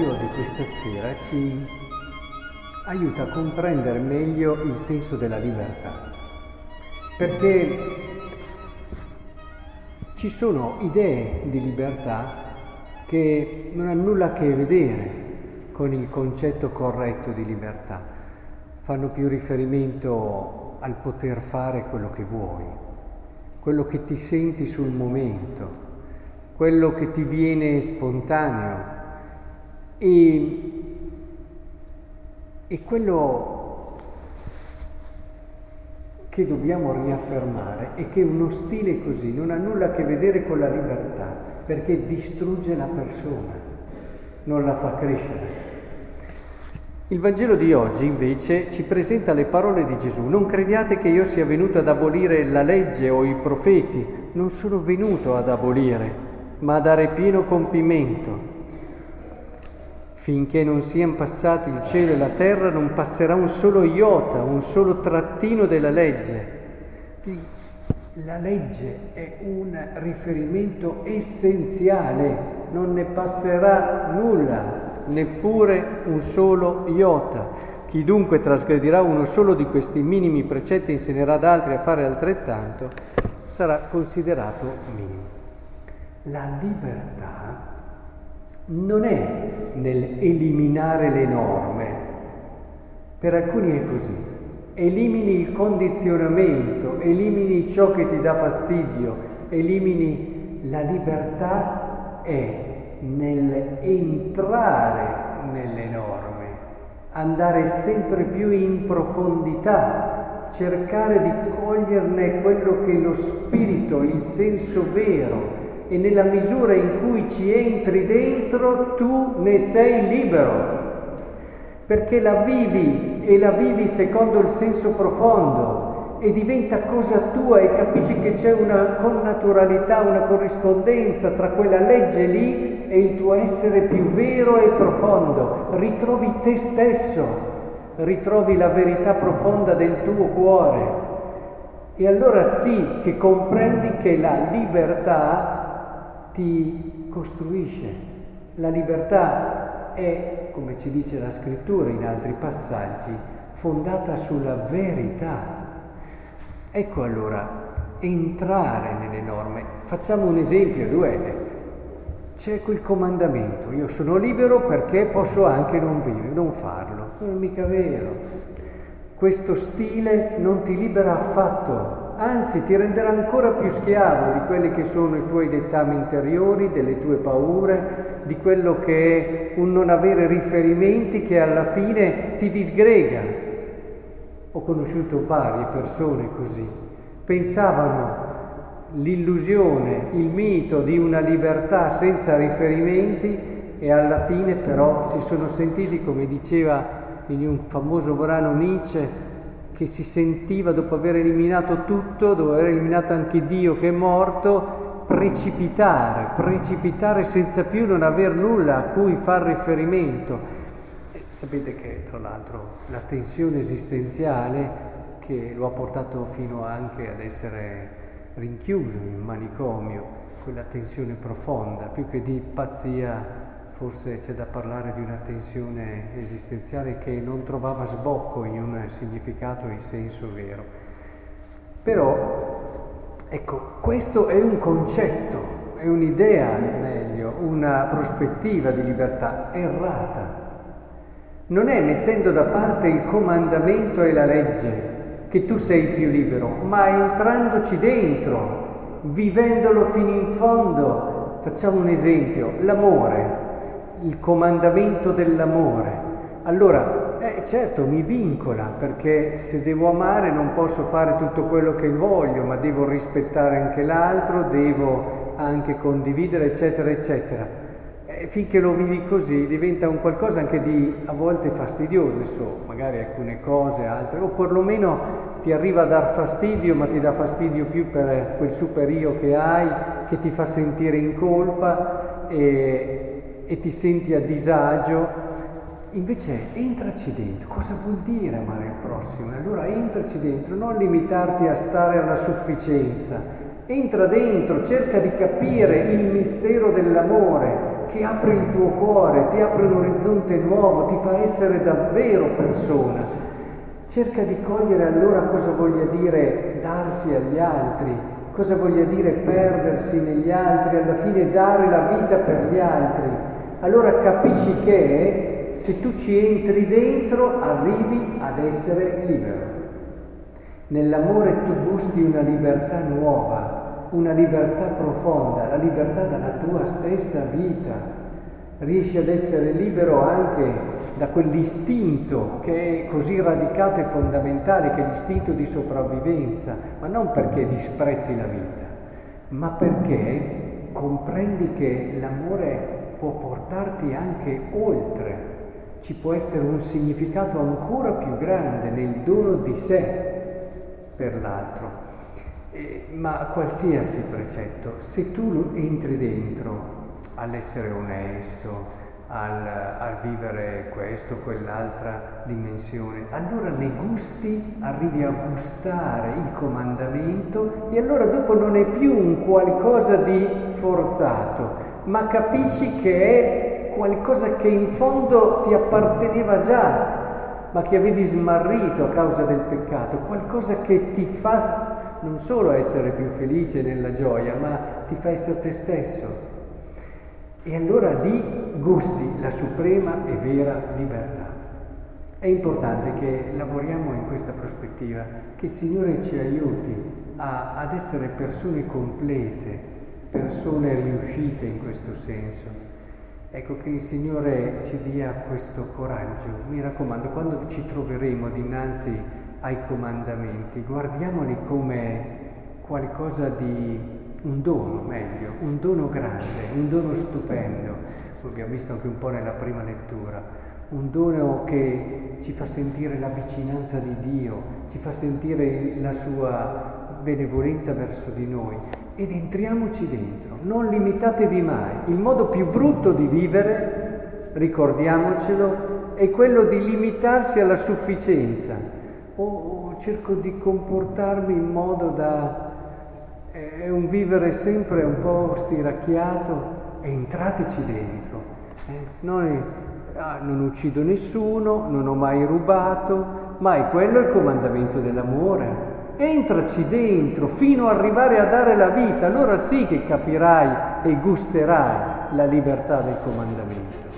Dio di questa sera ci aiuta a comprendere meglio il senso della libertà, perché ci sono idee di libertà che non hanno nulla a che vedere con il concetto corretto di libertà, fanno più riferimento al poter fare quello che vuoi, quello che ti senti sul momento, quello che ti viene spontaneo e, e quello che dobbiamo riaffermare è che uno stile così non ha nulla a che vedere con la libertà, perché distrugge la persona, non la fa crescere. Il Vangelo di oggi invece ci presenta le parole di Gesù. Non crediate che io sia venuto ad abolire la legge o i profeti, non sono venuto ad abolire, ma a dare pieno compimento. Finché non siano passati il cielo e la terra non passerà un solo iota, un solo trattino della legge. La legge è un riferimento essenziale, non ne passerà nulla, neppure un solo iota. Chi dunque trasgredirà uno solo di questi minimi precetti e insegnerà ad altri a fare altrettanto, sarà considerato minimo. La libertà non è nell'eliminare le norme. Per alcuni è così. Elimini il condizionamento, elimini ciò che ti dà fastidio, elimini la libertà è nell'entrare nelle norme, andare sempre più in profondità, cercare di coglierne quello che lo spirito, il senso vero, e nella misura in cui ci entri dentro tu ne sei libero, perché la vivi e la vivi secondo il senso profondo e diventa cosa tua e capisci che c'è una connaturalità, una corrispondenza tra quella legge lì e il tuo essere più vero e profondo. Ritrovi te stesso, ritrovi la verità profonda del tuo cuore. E allora sì che comprendi che la libertà ti costruisce. La libertà è, come ci dice la scrittura in altri passaggi, fondata sulla verità. Ecco allora, entrare nelle norme. Facciamo un esempio, due. C'è quel comandamento, io sono libero perché posso anche non vivere, non farlo. Non è mica vero. Questo stile non ti libera affatto, anzi ti renderà ancora più schiavo di quelli che sono i tuoi dettami interiori, delle tue paure, di quello che è un non avere riferimenti che alla fine ti disgrega. Ho conosciuto varie persone così, pensavano l'illusione, il mito di una libertà senza riferimenti e alla fine però si sono sentiti, come diceva in un famoso brano Nietzsche, che si sentiva dopo aver eliminato tutto, dopo aver eliminato anche Dio che è morto, precipitare, precipitare senza più non aver nulla a cui far riferimento. Sapete che tra l'altro la tensione esistenziale che lo ha portato fino anche ad essere rinchiuso in un manicomio, quella tensione profonda, più che di pazzia forse c'è da parlare di una tensione esistenziale che non trovava sbocco in un significato e senso vero. Però, ecco, questo è un concetto, è un'idea, meglio, una prospettiva di libertà errata. Non è mettendo da parte il comandamento e la legge che tu sei più libero, ma entrandoci dentro, vivendolo fino in fondo. Facciamo un esempio, l'amore il comandamento dell'amore. Allora, eh, certo, mi vincola perché se devo amare non posso fare tutto quello che voglio, ma devo rispettare anche l'altro, devo anche condividere, eccetera, eccetera. E finché lo vivi così diventa un qualcosa anche di a volte fastidioso, adesso magari alcune cose, altre, o perlomeno ti arriva a dar fastidio, ma ti dà fastidio più per quel superio che hai, che ti fa sentire in colpa e, e ti senti a disagio, invece entraci dentro. Cosa vuol dire amare il prossimo? Allora entraci dentro, non limitarti a stare alla sufficienza. Entra dentro, cerca di capire il mistero dell'amore che apre il tuo cuore, ti apre un orizzonte nuovo, ti fa essere davvero persona. Cerca di cogliere allora cosa voglia dire darsi agli altri, cosa voglia dire perdersi negli altri, alla fine dare la vita per gli altri. Allora capisci che se tu ci entri dentro arrivi ad essere libero. Nell'amore tu gusti una libertà nuova, una libertà profonda, la libertà dalla tua stessa vita. Riesci ad essere libero anche da quell'istinto che è così radicato e fondamentale, che è l'istinto di sopravvivenza, ma non perché disprezzi la vita, ma perché comprendi che l'amore può portarti anche oltre, ci può essere un significato ancora più grande nel dono di sé per l'altro. Eh, ma qualsiasi precetto, se tu entri dentro all'essere onesto, al, al, vivere questo, quell'altra dimensione, allora ne gusti, arrivi a gustare il comandamento e allora dopo non è più un qualcosa di forzato, ma capisci che è qualcosa che in fondo ti apparteneva già, ma che avevi smarrito a causa del peccato, qualcosa che ti fa non solo essere più felice nella gioia, ma ti fa essere te stesso. E allora lì gusti la suprema e vera libertà. È importante che lavoriamo in questa prospettiva, che il Signore ci aiuti a, ad essere persone complete, persone riuscite in questo senso Ecco che il Signore ci dia questo coraggio. Mi raccomando, quando ci troveremo dinanzi ai comandamenti, guardiamoli come qualcosa di un dono, meglio, un dono grande, un dono stupendo. Lo abbiamo visto anche un po' nella prima lettura. Un dono che ci fa sentire la vicinanza di Dio, ci fa sentire la sua benevolenza verso di noi ed entriamoci dentro. Non limitatevi mai. Il modo più brutto di vivere, ricordiamocelo, è quello di limitarsi alla sufficienza. O, o cerco di comportarmi in modo da... È un vivere sempre un po' stiracchiato entrateci dentro. Eh, non, è, ah, non uccido nessuno, non ho mai rubato, ma è quello il comandamento dell'amore. Entraci dentro fino ad arrivare a dare la vita, allora sì che capirai e gusterai la libertà del comandamento.